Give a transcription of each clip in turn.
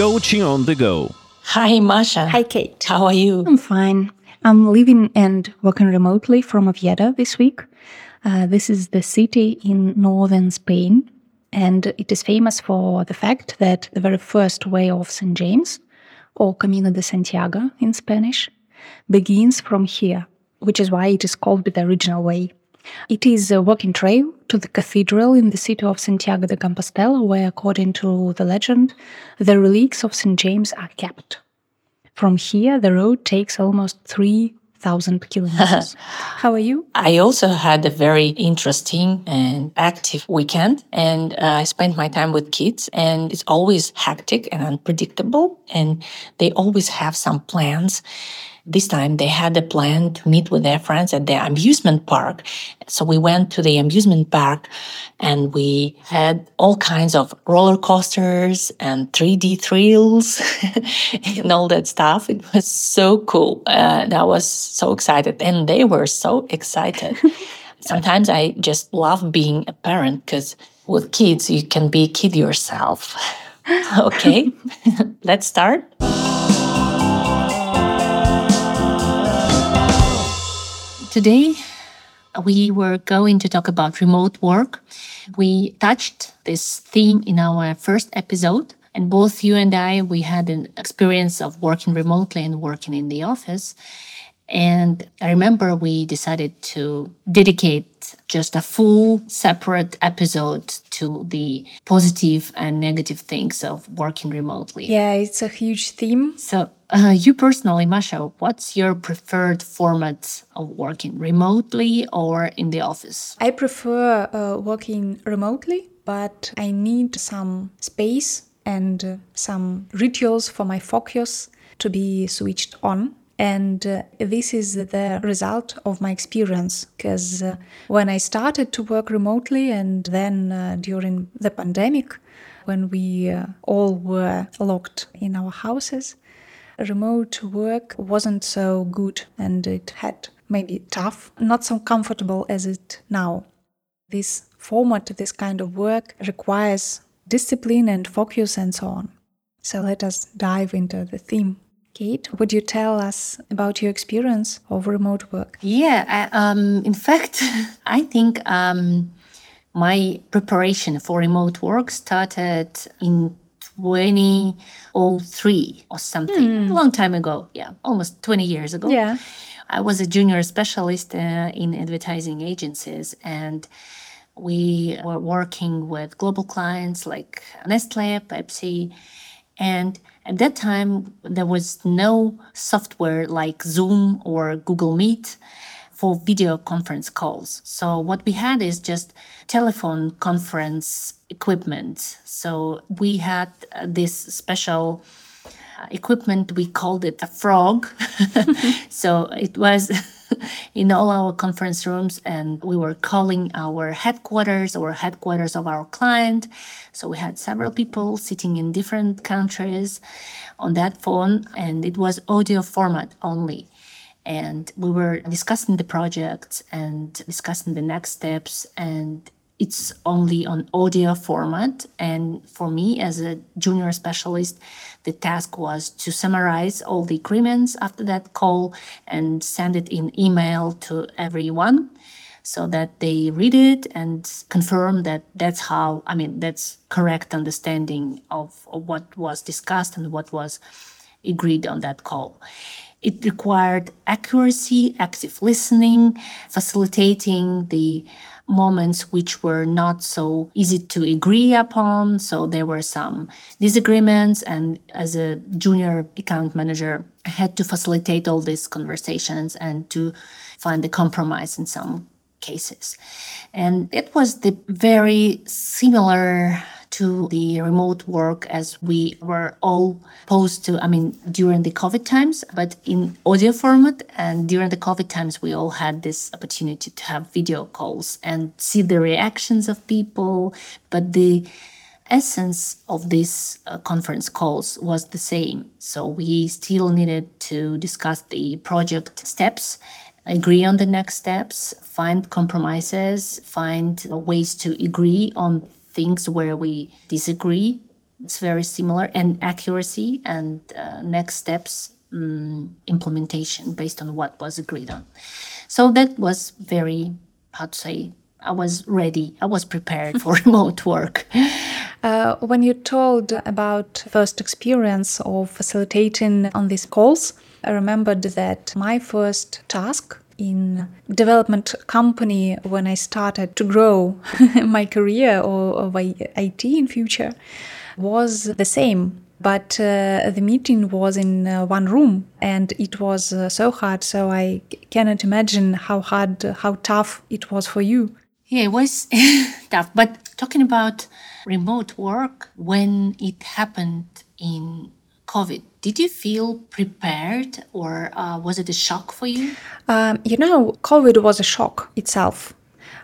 Coaching on the Go. Hi, Masha. Hi, Kate. How are you? I'm fine. I'm living and working remotely from Oviedo this week. Uh, this is the city in northern Spain, and it is famous for the fact that the very first way of St. James, or Camino de Santiago in Spanish, begins from here, which is why it is called the original way. It is a walking trail to the cathedral in the city of Santiago de Compostela, where, according to the legend, the relics of St. James are kept. From here, the road takes almost 3,000 kilometers. How are you? I also had a very interesting and active weekend, and uh, I spent my time with kids, and it's always hectic and unpredictable, and they always have some plans. This time they had a plan to meet with their friends at the amusement park. So we went to the amusement park and we had all kinds of roller coasters and 3D thrills and all that stuff. It was so cool. Uh, I was so excited and they were so excited. Sometimes I just love being a parent because with kids, you can be a kid yourself. okay, let's start. Today, we were going to talk about remote work. We touched this theme in our first episode, and both you and I, we had an experience of working remotely and working in the office. And I remember we decided to dedicate just a full separate episode to the positive and negative things of working remotely. Yeah, it's a huge theme. So, uh, you personally, Masha, what's your preferred format of working remotely or in the office? I prefer uh, working remotely, but I need some space and uh, some rituals for my focus to be switched on and uh, this is the result of my experience because uh, when I started to work remotely and then during the pandemic, when we all were locked in our houses, remote work wasn't so good and it had maybe tough, not so comfortable as it now. This format, this kind of work requires discipline and focus and so on. So let us dive into the theme. Kate, would you tell us about your experience of remote work? Yeah, I, um, in fact, I think um, my preparation for remote work started in 2003 or something, mm. a long time ago. Yeah, almost 20 years ago. Yeah. I was a junior specialist uh, in advertising agencies and we were working with global clients like Nestle, Pepsi, and at that time, there was no software like Zoom or Google Meet for video conference calls. So what we had is just telephone conference equipment. So we had uh, this special uh, equipment we called it a frog. so it was in all our conference rooms and we were calling our headquarters or headquarters of our client. So we had several people sitting in different countries on that phone and it was audio format only. And we were discussing the project and discussing the next steps and it's only on audio format. And for me, as a junior specialist, the task was to summarize all the agreements after that call and send it in email to everyone so that they read it and confirm that that's how, I mean, that's correct understanding of, of what was discussed and what was agreed on that call. It required accuracy, active listening, facilitating the moments which were not so easy to agree upon. So there were some disagreements. And as a junior account manager, I had to facilitate all these conversations and to find a compromise in some cases. And it was the very similar to the remote work as we were all posed to, I mean, during the COVID times, but in audio format. And during the COVID times, we all had this opportunity to have video calls and see the reactions of people. But the essence of these uh, conference calls was the same. So we still needed to discuss the project steps agree on the next steps, find compromises, find ways to agree on things where we disagree. It's very similar and accuracy and uh, next steps um, implementation based on what was agreed on. So that was very how to say i was ready. I was prepared for remote work. Uh, when you told about first experience of facilitating on these calls i remembered that my first task in development company when I started to grow my career or, or IT in future was the same. But uh, the meeting was in uh, one room and it was uh, so hard. So I cannot imagine how hard, how tough it was for you. Yeah, it was tough. But talking about remote work, when it happened in COVID, did you feel prepared or uh, was it a shock for you? Um, you know, COVID was a shock itself.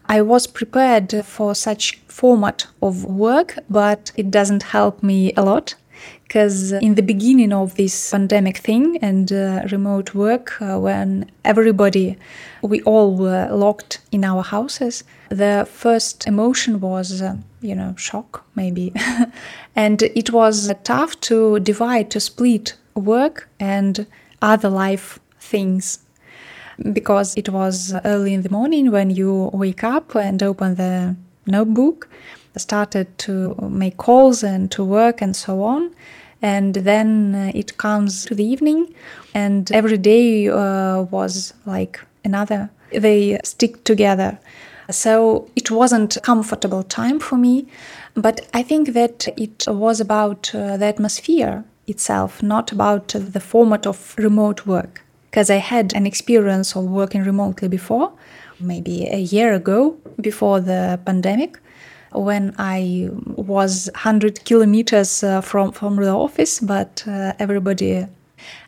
I was prepared for such format of work, but it doesn't help me a lot because in the beginning of this pandemic thing and uh, remote work uh, when everybody we all were locked in our houses the first emotion was uh, you know shock maybe. And it was tough to divide to split work and other life things. Because it was early in the morning when you wake up and open the notebook started to make calls and to work and so on. And then uh, it comes to the evening. And every day uh, was like another. They stick together. So it wasn't comfortable time for me. But i think that it was about uh, the atmosphere itself not about the format of remote work. Because i had an experience of working remotely before maybe a year ago before the pandemic when I was 100 kilometers uh, from, from the office, but uh, everybody,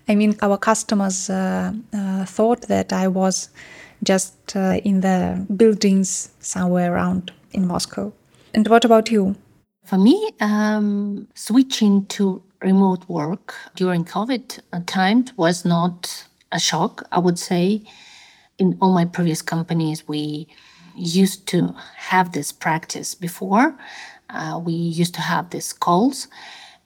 I mean, our customers uh, uh thought that I was just uh, in the buildings somewhere around in Moscow. And what about you? For me, um, switching to remote work during COVID time was not a shock, I would say. In all my previous companies, we used to have this practice before. Uh, we used to have these calls.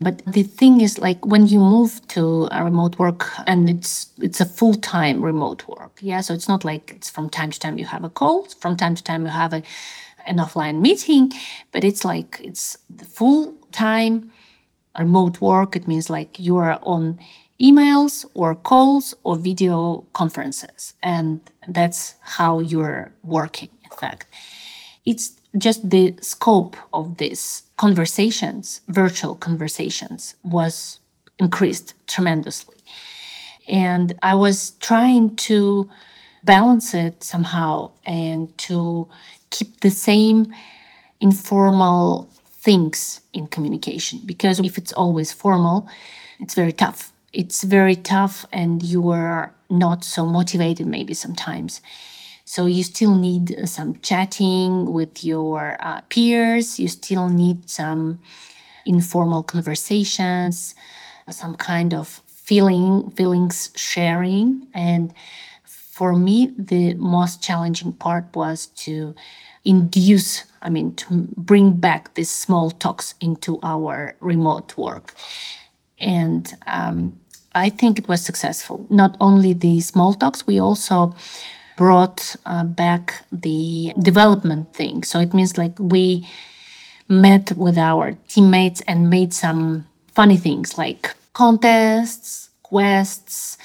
But the thing is, like when you move to a remote work, and it's it's a full time remote work, yeah. So it's not like it's from time to time you have a call, from time to time you have a an offline meeting, but it's like it's the full time remote work. It means like you are on emails or calls or video conferences, and that's how you're working fact. It's just the scope of these conversations, virtual conversations, was increased tremendously. And I was trying to balance it somehow and to keep the same informal things in communication because if it's always formal, it's very tough. It's very tough, and you are not so motivated, maybe sometimes. So you still need some chatting with your uh, peers. You still need some informal conversations, some kind of feeling feelings sharing. And for me, the most challenging part was to induce, I mean, to bring back these small talks into our remote work. And um, I think it was successful. Not only the small talks, we also brought uh, back the development thing. So it means like we met with our teammates and made some funny things like contests, quests,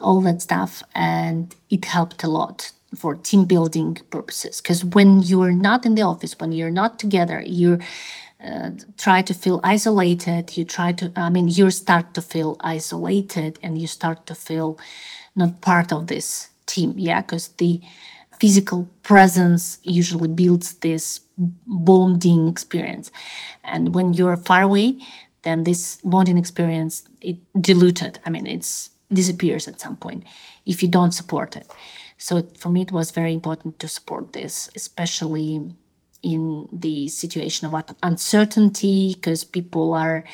all that stuff. And it helped a lot for team building purposes. Because when you're not in the office, when you're not together, you uh, try to feel isolated. You try to, I mean, you start to feel isolated and you start to feel not part of this team. Yeah because the physical presence usually builds this bonding experience. And when you're far away then this bonding experience it diluted i mean it's disappears at some point if you don't support it. So for me it was very important to support this especially in the situation of uncertainty because people are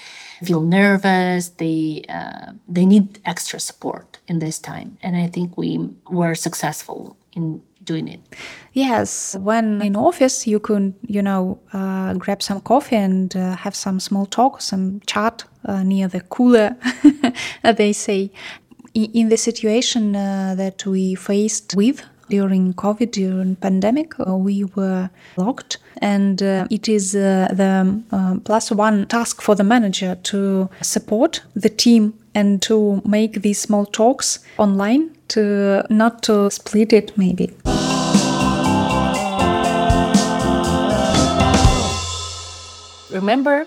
feel nervous they uh, they need extra support in this time and i think we were successful in doing it. Yes, when in office, you could, you know, uh, grab some coffee and uh, have some small talk, some chat uh, near the cooler, they say. In the situation uh, that we faced with during COVID, during pandemic, uh, we were locked, and uh, it is the plus one task for the manager to support the team and to make these small talks online to not to split it maybe. Remember,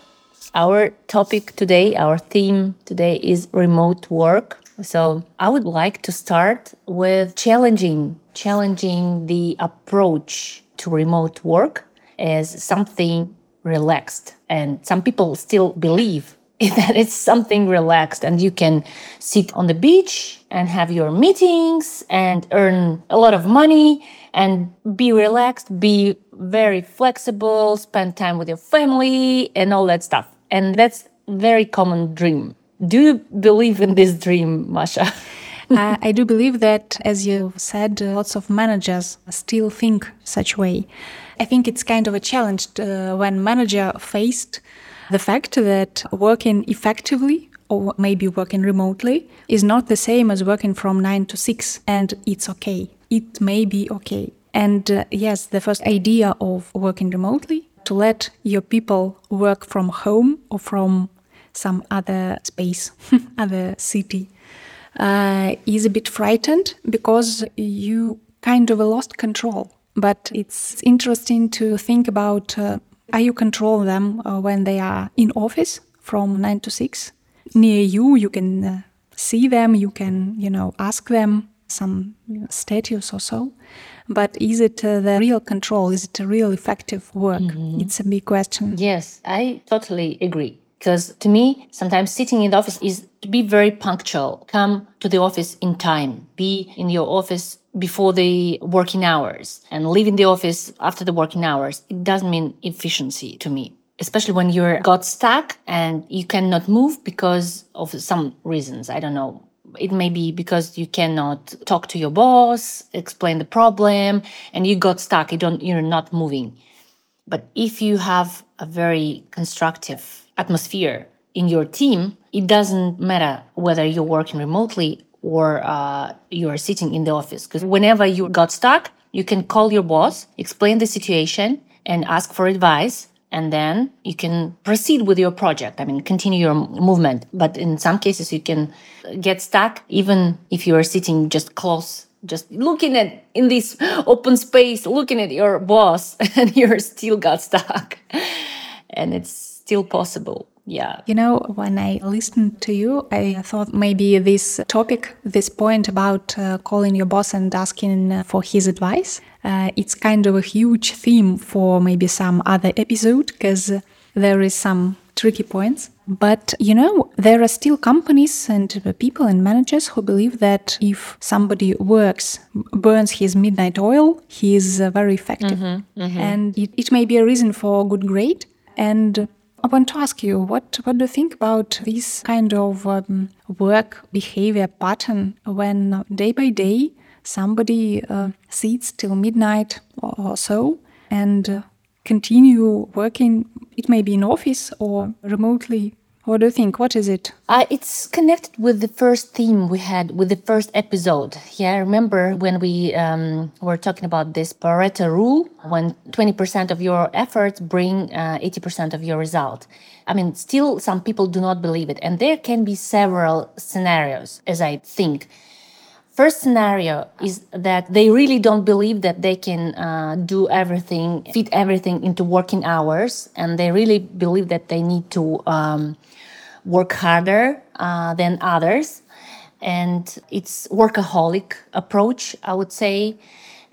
our topic today, our theme today is remote work. So I would like to start with challenging, challenging the approach to remote work as something relaxed. And some people still believe that it's something relaxed and you can sit on the beach and have your meetings and earn a lot of money and be relaxed, be very flexible, spend time with your family and all that stuff. And that's very common dream. Do you believe in this dream, Masha? uh, I do believe that, as you said, uh, lots of managers still think such way. I think it's kind of a challenge uh, when manager faced the fact that working effectively or maybe working remotely is not the same as working from 9 to 6 and it's okay. It may be okay. And uh, yes the first idea of working remotely to let your people work from home or from some other space other city uh, is a bit frightened because you kind of lost control. But it's interesting to think about uh, you control them uh, when they are in office from 9 to 6 near you you can uh, see them you can you know ask them some status or so. But is it uh, the real control? Is it a real effective work? Mm-hmm. it's a big question. Yes i totally agree because to me sometimes sitting in the office is to be very punctual come to the office in time be in your office before the working hours and leaving the office after the working hours, it doesn't mean efficiency to me. Especially when you're got stuck and you cannot move because of some reasons. I don't know. It may be because you cannot talk to your boss, explain the problem, and you got stuck. You don't, you're not moving. But if you have a very constructive atmosphere in your team, it doesn't matter whether you're working remotely or uh, you are sitting in the office. Because whenever you got stuck, you can call your boss, explain the situation, and ask for advice. And then you can proceed with your project. I mean, continue your movement. But in some cases, you can get stuck even if you are sitting just close, just looking at in this open space, looking at your boss, and you're still got stuck. and it's still possible yeah. You know, when I listened to you, I thought maybe this topic, this point about uh, calling your boss and asking uh, for his advice, uh, it's kind of a huge theme for maybe some other episode because there is some tricky points. But you know, there are still companies and people and managers who believe that if somebody works, burns his midnight oil, he is uh, very effective. Mm-hmm, mm-hmm. And it, it may be a reason for good grade. And I want to ask you what what do you think about this kind of um, work behavior pattern when day by day somebody uh, sits till midnight or, or so and uh, continue working? It may be in office or remotely what do you think? What is it? Uh, it's connected with the first theme we had with the first episode. Yeah, I remember when we um, were talking about this Pareto rule, when 20% of your efforts bring uh, 80% of your result. I mean, still some people do not believe it. And there can be several scenarios, as I think. First scenario is that they really don't believe that they can uh, do everything, fit everything into working hours, and they really believe that they need to um, work harder uh, than others. And it's workaholic approach, I would say.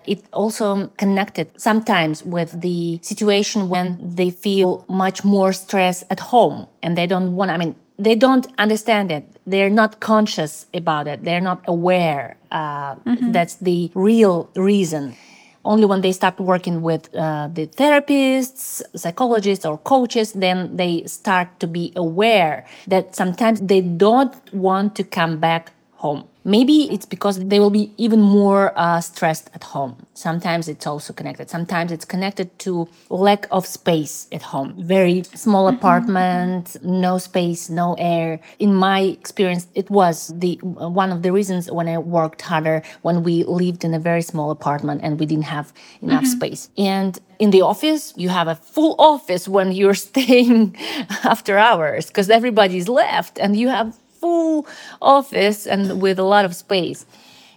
It also connected sometimes with the situation when they feel much more stress at home and they don't want, I mean, they don't understand it. They're not conscious about it. They're not aware. Uh, mm-hmm. That's the real reason. Only when they start working with uh, the therapists, psychologists, or coaches, then they start to be aware that sometimes they don't want to come back home. Maybe it's because they will be even more uh, stressed at home. Sometimes it's also connected. Sometimes it's connected to lack of space at home. Very small mm-hmm. apartment, no space, no air. In my experience, it was the one of the reasons when I worked harder when we lived in a very small apartment and we didn't have enough mm-hmm. space. And in the office, you have a full office when you're staying after hours because everybody's left and you have full office and with a lot of space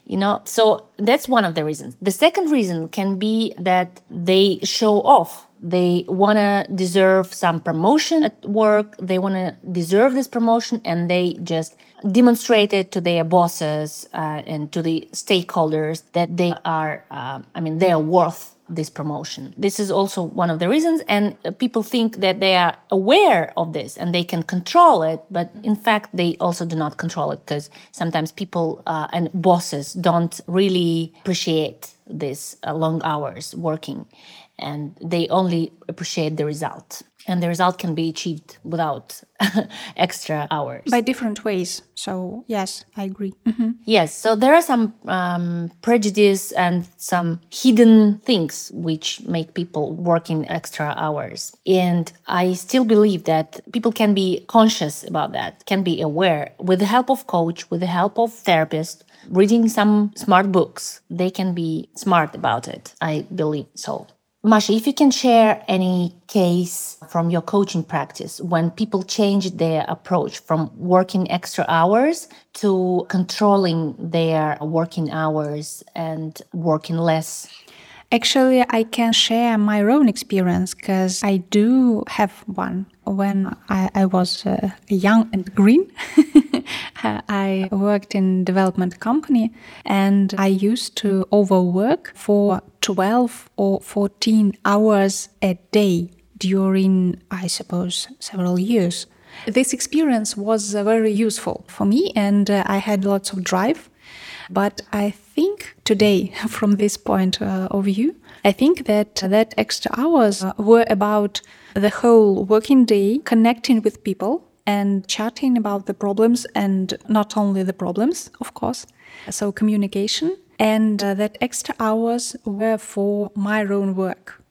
you know? So that's one of the reasons. The second reason can be that they show off. They want to deserve some promotion at work. They want to deserve this promotion and they just demonstrate it to their bosses uh, and to the stakeholders that they are uh, i mean they are worth this promotion. This is also one of the reasons. And people think that they are aware of this and they can control it, but in fact, they also do not control it because sometimes people uh, and bosses don't really appreciate this uh, long hours working and they only appreciate the result. And the result can be achieved without extra hours. By different ways. So yes i agree. Mm-hmm. yes so there are some um, prejudice and some hidden things which make people working extra hours. And i still believe that people can be conscious about that can be aware. With the help of coach with the help of therapist reading some smart books they can be smart about it. I believe so Masha, if you can share any case from your coaching practice when people change their approach from working extra hours to controlling their working hours and working less. Actually, I can share my own experience because I do have one. When I, I was uh, young and green, I worked in development company and I used to overwork for 12 or 14 hours a day during, I suppose, several years. This experience was uh, very useful for me and uh, I had lots of drive. But I think today, from this point uh, of view, I think that that extra hours uh, were about the whole working day connecting with people and chatting about the problems and not only the problems, of course. So communication and uh, that extra hours were for my own work.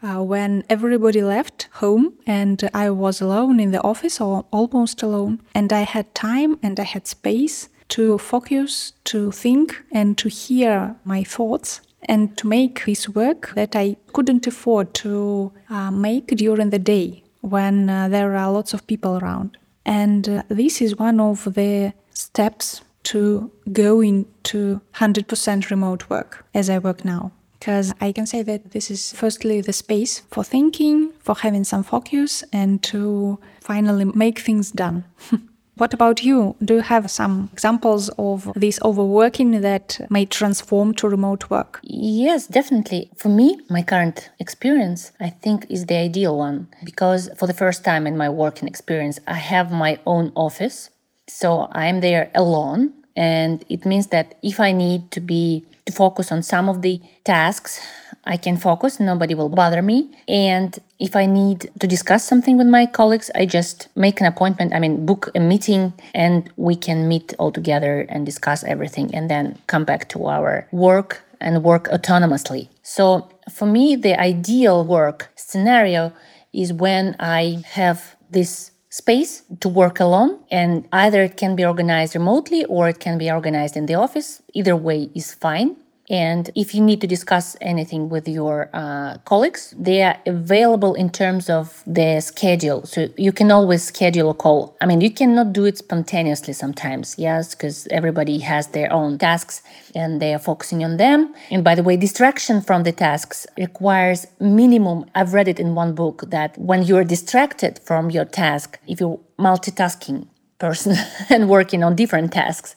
Uh, when everybody left home and I was alone in the office or almost alone, and I had time and I had space to focus, to think, and to hear my thoughts, and to make this work that I couldn't afford to uh, make during the day when uh, there are lots of people around. And uh, this is one of the steps to go into 100% remote work as I work now. Because I can say that this is firstly the space for thinking, for having some focus, and to finally make things done. What about you? Do you have some examples of this overworking that may transform to remote work? Yes, definitely. For me, my current experience, I think, is the ideal one because for the first time in my working experience, I have my own office. So I'm there alone. And it means that if I need to be to focus on some of the tasks I can focus, nobody will bother me. And if I need to discuss something with my colleagues, I just make an appointment, I mean, book a meeting, and we can meet all together and discuss everything and then come back to our work and work autonomously. So for me, the ideal work scenario is when I have this space to work alone and either it can be organized remotely or it can be organized in the office either way is fine and if you need to discuss anything with your uh, colleagues, they are available in terms of their schedule. So you can always schedule a call. I mean, you cannot do it spontaneously sometimes, yes, because everybody has their own tasks and they are focusing on them. And by the way, distraction from the tasks requires minimum. I've read it in one book that when you're distracted from your task, if you're multitasking person and working on different tasks,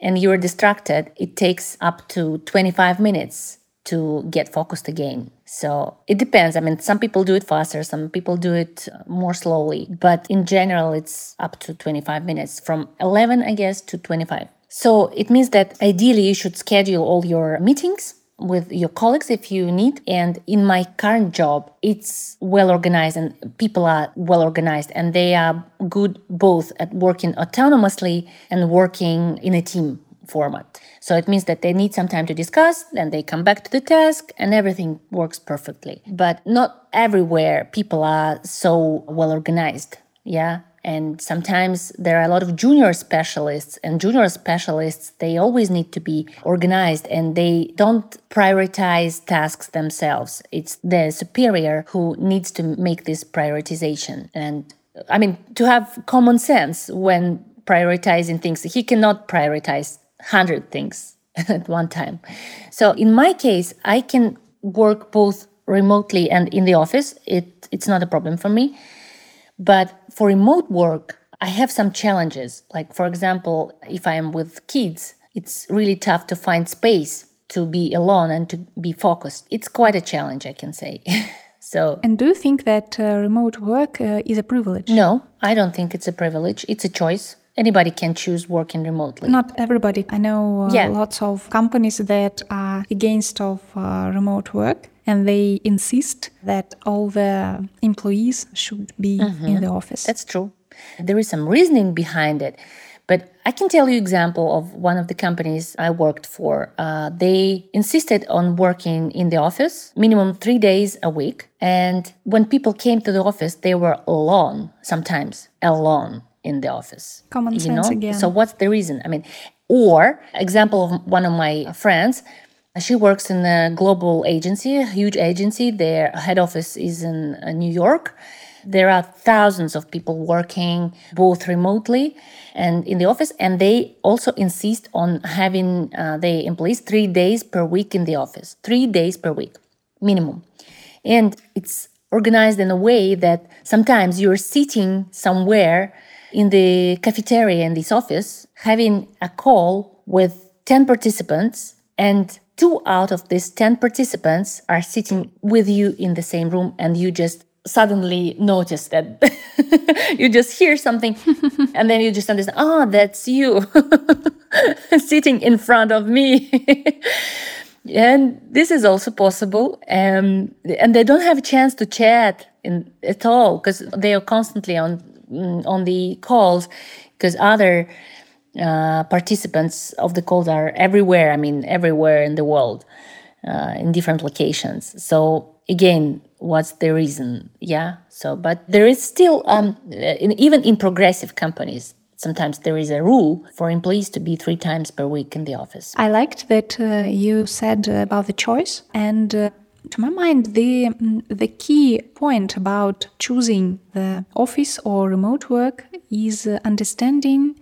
and you're distracted, it takes up to 25 minutes to get focused again. So it depends. I mean, some people do it faster, some people do it more slowly, but in general, it's up to 25 minutes from 11, I guess, to 25. So it means that ideally you should schedule all your meetings with your colleagues if you need. And in my current job, it's well organized and people are well organized and they are good both at working autonomously and working in a team format. So it means that they need some time to discuss, then they come back to the task, and everything works perfectly. But not everywhere people are so well organized. Yeah. And sometimes there are a lot of junior specialists, and junior specialists, they always need to be organized and they don't prioritize tasks themselves. It's the superior who needs to make this prioritization. And I mean, to have common sense when prioritizing things, he cannot prioritize 100 things at one time. So in my case, I can work both remotely and in the office. It, it's not a problem for me. But for remote work, I have some challenges. Like, for example, if I am with kids, it's really tough to find space to be alone and to be focused. It's quite a challenge, I can say. so, And do you think that uh, remote work uh, is a privilege? no, I don't think it's a privilege. It's a choice. Anybody can choose working remotely. Not everybody. I know uh, Yeah. lots of companies that are against of uh, remote work and they insist that all the employees should be in the office. That's true. There is some reasoning behind it. But I can tell you example of one of the companies I worked for. Uh, they insisted on working in the office minimum three days a week. And when people came to the office, they were alone, sometimes alone in the office. Common you sense know? again. So what's the reason? I mean, or example of one of my friends, she works in a global agency, a huge agency. Their head office is in uh, New York. There are thousands of people working both remotely and in the office, and they also insist on having uh, their employees three days per week in the office, three days per week, minimum. And it's organized in a way that sometimes you're sitting somewhere in the cafeteria in this office having a call with 10 participants, and two out of these 10 participants are sitting with you in the same room, and you just suddenly notice that you just hear something and then you just understand oh that's you sitting in front of me. And this is also possible um, and they don't have a chance to chat in, at all because they are constantly on mm, on the calls because other uh, participants of the calls are everywhere i mean everywhere in the world uh, in different locations. So again what's the reason? Yeah so but there is still um, in, even in progressive companies sometimes there is a rule for employees to be three times per week in the office. I liked that uh, you said about the choice, and uh, to my mind, the mm, the key point about choosing the office or remote work is uh, understanding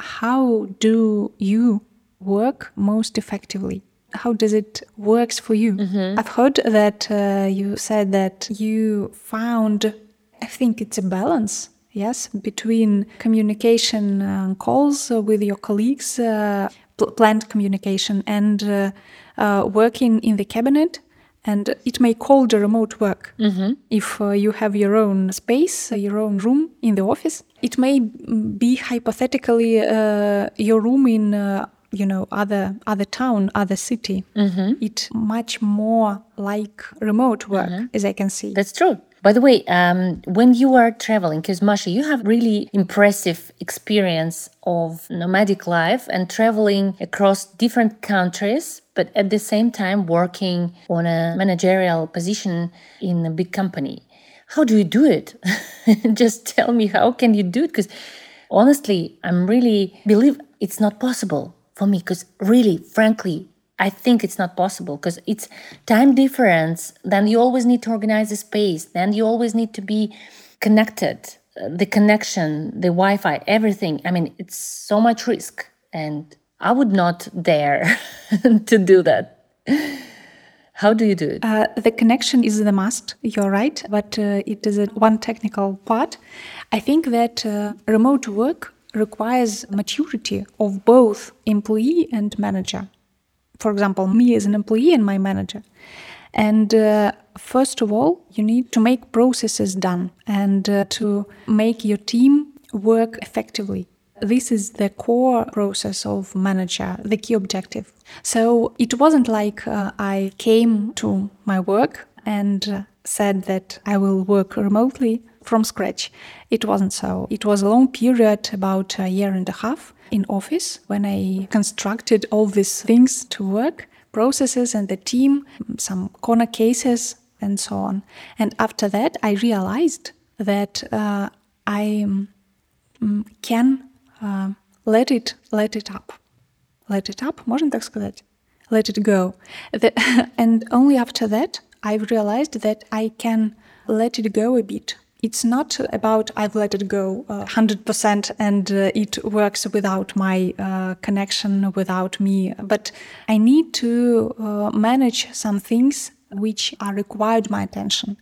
how do you work most effectively. How does it works for you? I've heard that uh, you said that you found, I think it's a balance yes between communication uh, calls uh, with your colleagues uh, pl- planned communication and uh, uh, working in the cabinet and it may call the remote work if uh, you have your own space your own room in the office it may be hypothetically uh, your room in uh, you know other other town other city it much more like remote work as i can see That's true. By the way, um, when you are traveling, because Masha, you have really impressive experience of nomadic life and traveling across different countries, but at the same time working on a managerial position in a big company. How do you do it? Just tell me how can you do it? Because honestly, I'm really believe it's not possible for me. Because really, frankly, I think it's not possible because it's time difference. Then you always need to organize the space. Then you always need to be connected. Uh, The connection, the Wi-Fi, everything. I mean, it's so much risk, and I would not dare to do that. How do you do it? Uh, the connection is the must, you're right, but uh, it is one technical part. I think that uh, remote work requires maturity of both employee and manager. For example, me as an employee and my manager. And uh, first of all, you need to make processes done and uh, to make your team work effectively. This is the core process of manager, the key objective. So it wasn't like uh, I came to my work and uh, said that I will work remotely from scratch. It wasn't so. It was a long period, about a year and a half in office when I constructed all these things to work, processes and the team, some corner cases and so on. And after that, I realized that uh, I um, can let it let it up, let it up. Можно так сказать? Let it go. The, and only after that, I realized that I can let it go a bit. It's not about I've let it go uh, 100% and uh, it works without my uh, connection, without me. But I need to uh, manage some things which are required my attention.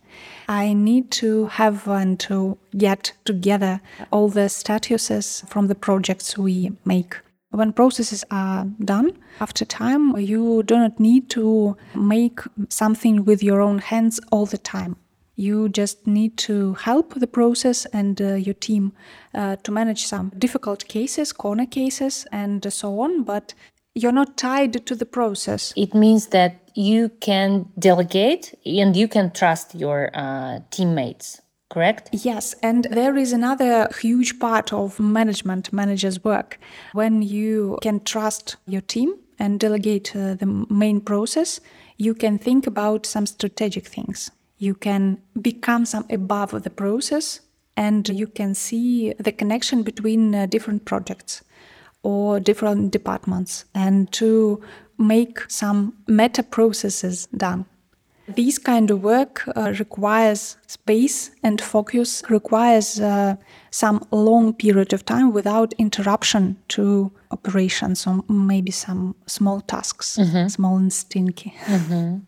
I need to have and to get together all the statuses from the projects we make. When processes are done, after time, you do not need to make something with your own hands all the time. You just need to help the process and uh, your team uh, to manage some difficult cases, corner cases, and so on. But you're not tied to the process. It means that you can delegate and you can trust your uh, teammates correct? Yes, and there is another huge part of management, manager's work. When you can trust your team and delegate uh, the main process, you can think about some strategic things. You can become some above the process and you can see the connection between uh, different projects or different departments and to make some meta processes done. This kind of work uh, requires space and focus, requires uh, some long period of time without interruption to operations or maybe some small tasks, mm-hmm. small and stinky. Mm-hmm.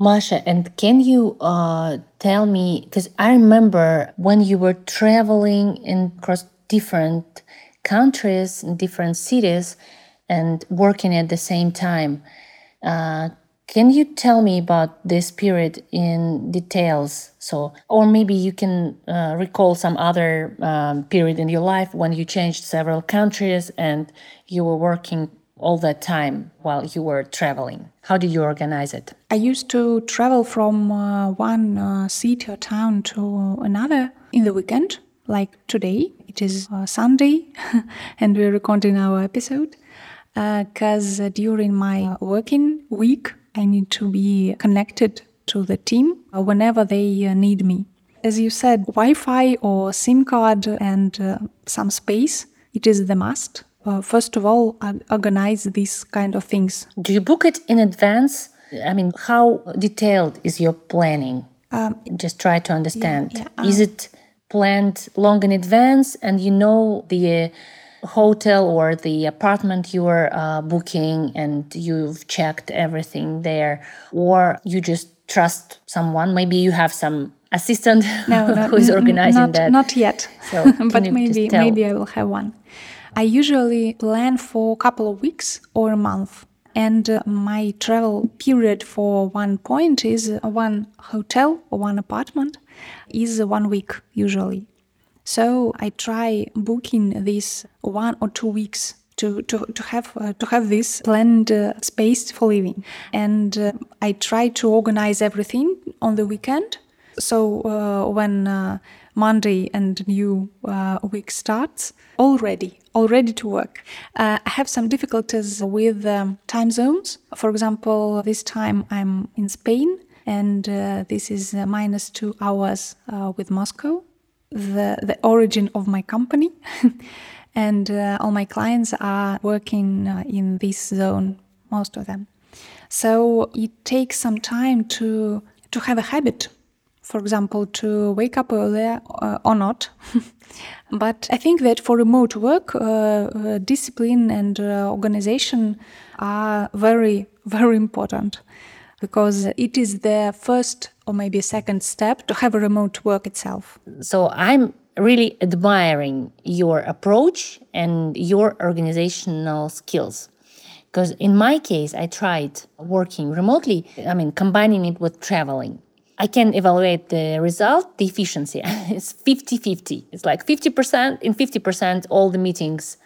Masha, and can you uh, tell me, because I remember when you were traveling in across different countries, in different cities, and working at the same time. Uh, can you tell me about this period in details? So, or maybe you can uh, recall some other um, period in your life when you changed several countries and you were working all that time while you were traveling. How did you organize it? I used to travel from uh, one uh, city or town to another in the weekend, like today. It is uh, Sunday, and we're recording our episode because uh, during my working week I need to be connected to the team whenever they uh, need me. As you said, Wi Fi or SIM card and uh, some space, it is the must. Uh, first of all, organize these kind of things. Do you book it in advance? I mean, how detailed is your planning? Um, Just try to understand. Yeah, yeah, um, is it planned long in advance and you know the hotel or the apartment you are uh, booking and you've checked everything there or you just trust someone? Maybe you have some assistant no, no who's organizing not, that. not yet. So but maybe maybe i will have one. I usually plan for a couple of weeks or a month. And uh, my travel period for one point is one hotel or one apartment is one week usually so I try booking this one or two weeks to, to, to have uh, to have this planned uh, space for living. And uh, i try to organize everything on the weekend. So uh, when uh, monday and new uh, week starts already already to work. I have some difficulties with um, time zones. For example this time i'm in spain and this is minus two hours with moscow the, the origin of my company. and uh, all my clients are working uh, in this zone, most of them. So it takes some time to, to have a habit, for example, to wake up earlier uh, or not. but I think that for remote work, uh, uh, discipline and uh, organization are very, very important because it is the first or maybe second step to have a remote work itself. So I'm really admiring your approach and your organizational skills. Because in my case, I tried working remotely, I mean, combining it with traveling. I can evaluate the result, the efficiency. it's 50 50. It's like 50%, in 50%, all the meetings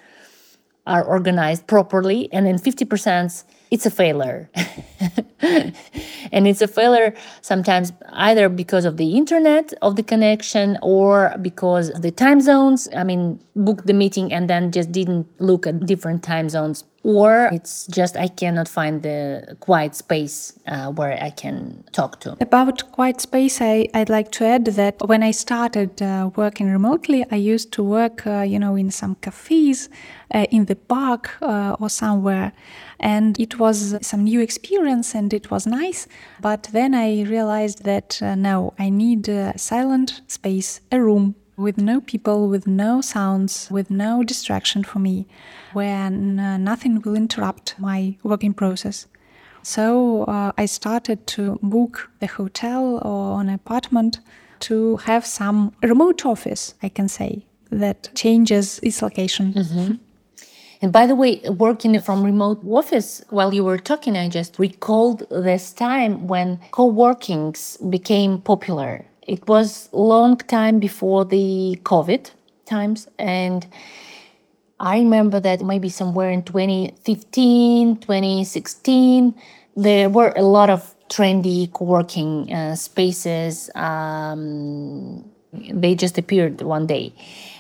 are organized properly, and in 50%, it's a failure. and it's a failure sometimes either because of the internet of the connection or because of the time zones. I mean, booked the meeting and then just didn't look at different time zones or it's just I cannot find the quiet space uh, where I can talk to. About quiet space, I, I'd like to add that when I started uh, working remotely, I used to work, uh, you know, in some cafes, uh, in the park uh, or somewhere, and it was some new experience and it was nice. But then I realized that uh, no, I need a silent space, a room with no people, with no sounds, with no distraction for me, where n- nothing will interrupt my working process. So uh, I started to book the hotel or an apartment to have some remote office, I can say, that changes its location. Mm-hmm. And by the way, working from remote office, while you were talking, I just recalled this time when co-workings became popular it was long time before the COVID times, and I remember that maybe somewhere in 2015, 2016, there were a lot of trendy co-working uh, spaces. Um, they just appeared one day.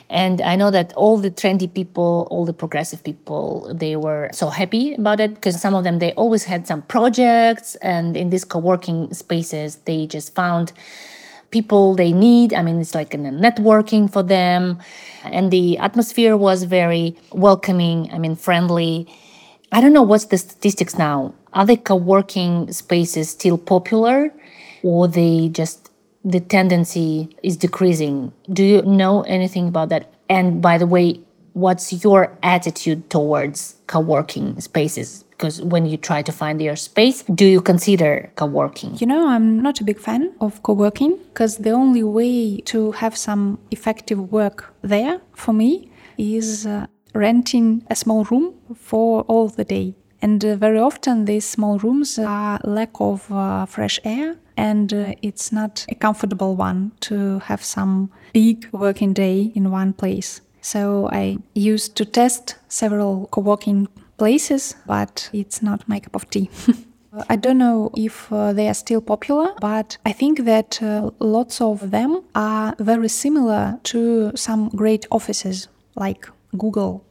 And I know that all the trendy people, all the progressive people, they were so happy about it because some of them, they always had some projects. And in these co working spaces, they just found people they need. I mean, it's like a networking for them. And the atmosphere was very welcoming, I mean, friendly. I don't know what's the statistics now. Are the co working spaces still popular or they just, the tendency is decreasing? Do you know anything about that? And by the way, what's your attitude towards co working spaces? Because when you try to find your space, do you consider co-working? You know, I'm not a big fan of co-working because the only way to have some effective work there for me is uh, renting a small room for all the day. And uh, very often these small rooms are lack of uh, fresh air and uh, it's not a comfortable one to have some big working day in one place. So I used to test several co-working places, but it's not my cup of tea. I don't know if uh, they are still popular, but I think that uh, lots of them are very similar to some great offices like Google.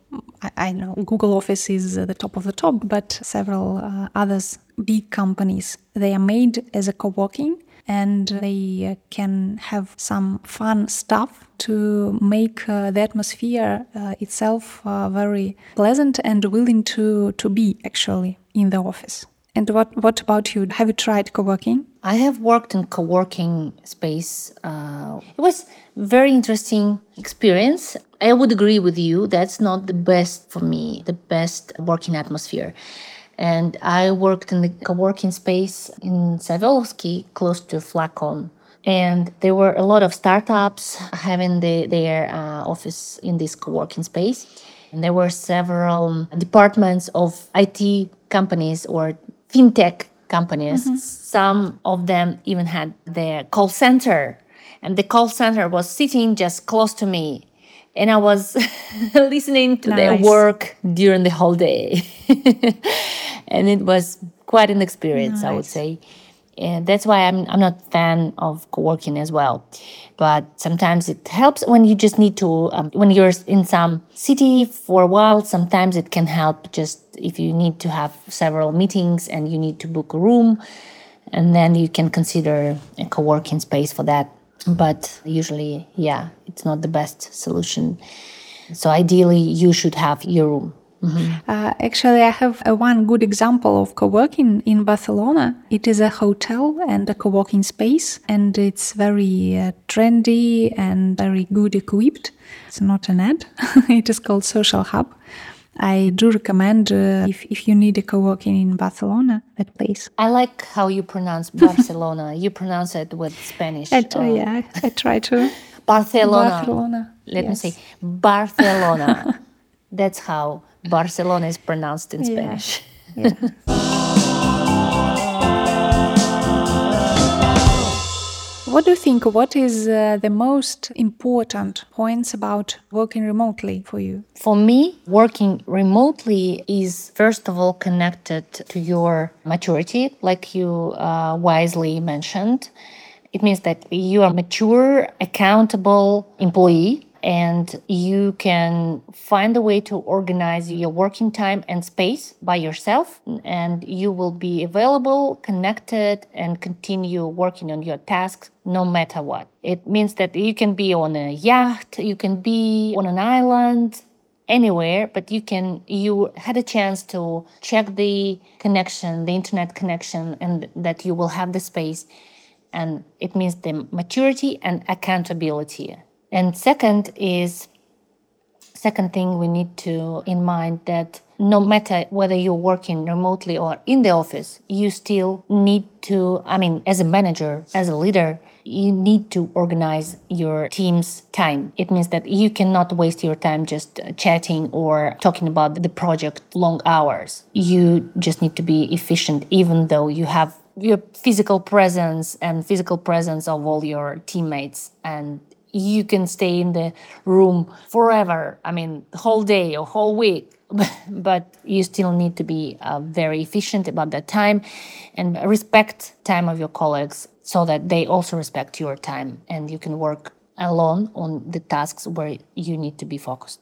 I, I know Google Office is the top of the top, but several uh, others, big companies, they are made as a co working and they can have some fun stuff to make uh, the atmosphere uh, itself uh, very pleasant and willing to, to be actually in the office. And what, what about you? Have you tried co-working? I have worked in co-working space. Uh, it was very interesting experience. I would agree with you. That's not the best for me, the best working atmosphere. And I worked in the co-working space in Savelovsky, close to Flacon. And there were a lot of startups having the, their uh, office in this co-working space. And there were several departments of IT companies or fintech companies. Mm-hmm. Some of them even had their call center. And the call center was sitting just close to me and I was listening to nice. their work during the whole day. and it was quite an experience, nice. I would say. And that's why I'm I'm not fan of co-working as well. But sometimes it helps when you just need to um, when you're in some city for a while. Sometimes it can help just if you need to have several meetings and you need to book a room, and then you can consider a co-working space for that but usually yeah it's not the best solution so ideally you should have your room Mm-hmm. Uh, actually, I have uh, one good example of co-working in Barcelona. It is a hotel and a co-working space, and it's very uh, trendy and very good equipped. It's not an ad. it is called Social Hub. I do recommend uh, if, if you need a co-working in Barcelona, that place. I like how you pronounce Barcelona. you pronounce it with Spanish. I, uh, yeah, I try to. Barcelona. Barcelona. Let yes. me say Barcelona. That's how Barcelona is pronounced in Spanish. Yeah. What do you think? What is uh, the most important points about working remotely for you? For me, working remotely is first of all connected to your maturity, like you uh, wisely mentioned. It means that you are mature, accountable employee and you can find a way to organize your working time and space by yourself and you will be available connected and continue working on your tasks no matter what. It means that you can be on a yacht you can be on an island anywhere but you can you had a chance to check the connection the internet connection and that you will have the space and it means the maturity and accountability and second is second thing we need to in mind that no matter whether you're working remotely or in the office, you still need to, I mean, as a manager, as a leader, you need to organize your team's time. It means that you cannot waste your time just uh, chatting or talking about the project long hours. You just need to be efficient, even though you have your physical presence and physical presence of all your teammates and you can stay in the room forever. I mean whole day or whole week. But you still need to be uh, very efficient about that time and respect time of your colleagues so that they also respect your time and you can work alone on the tasks where you need to be focused.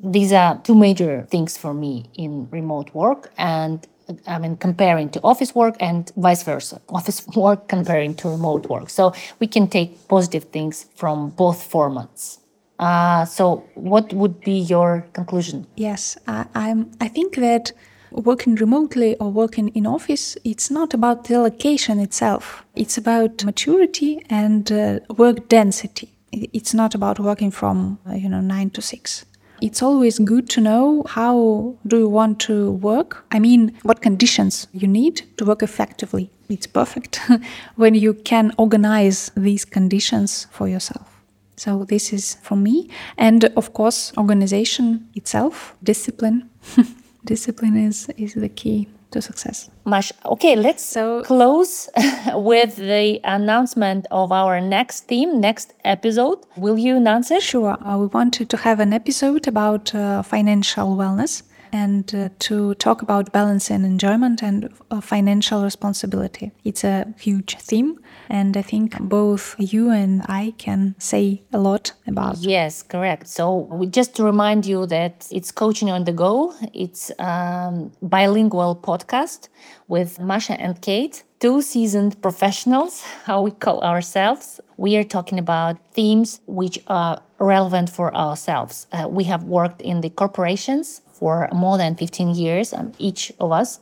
These are two major things for me in remote work and I mean, comparing to office work and vice versa, office work comparing to remote work. So we can take positive things from both formats. Uh, so, what would be your conclusion? Yes, I, I'm. I think that working remotely or working in office, it's not about the location itself. It's about maturity and uh, work density. It's not about working from uh, you know nine to six. It's always good to know how do you want to work? I mean, what conditions you need to work effectively. It's perfect when you can organize these conditions for yourself. So this is for me and of course organization itself, discipline. discipline is is the key to success. Mash, okay, let's so, close with the announcement of our next theme, next episode. Will you announce it? Sure. Uh, we wanted to have an episode about uh, financial wellness and uh, to talk about balance and enjoyment and uh, financial responsibility. It's a huge theme, and I think both you and I can say a lot about. Yes, correct. So just to remind you that it's coaching on the go. It's um, bilingual podcast with Masha and Kate, two seasoned professionals, how we call ourselves. We are talking about themes which are relevant for ourselves. Uh, we have worked in the corporations for more than 15 years, um, each of us.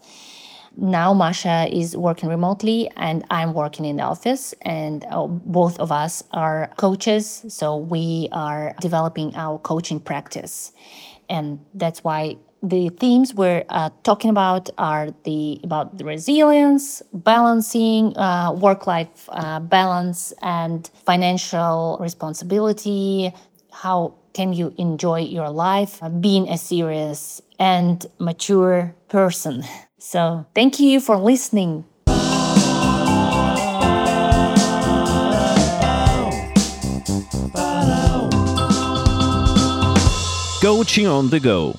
Now Masha is working remotely and I'm working in the office and uh, both of us are coaches. So we are developing our coaching practice. And that's why the themes we're uh, talking about are the about the resilience, balancing uh, work-life uh, balance, and financial responsibility. How can you enjoy your life uh, being a serious and mature person? So, thank you for listening. Coaching on the go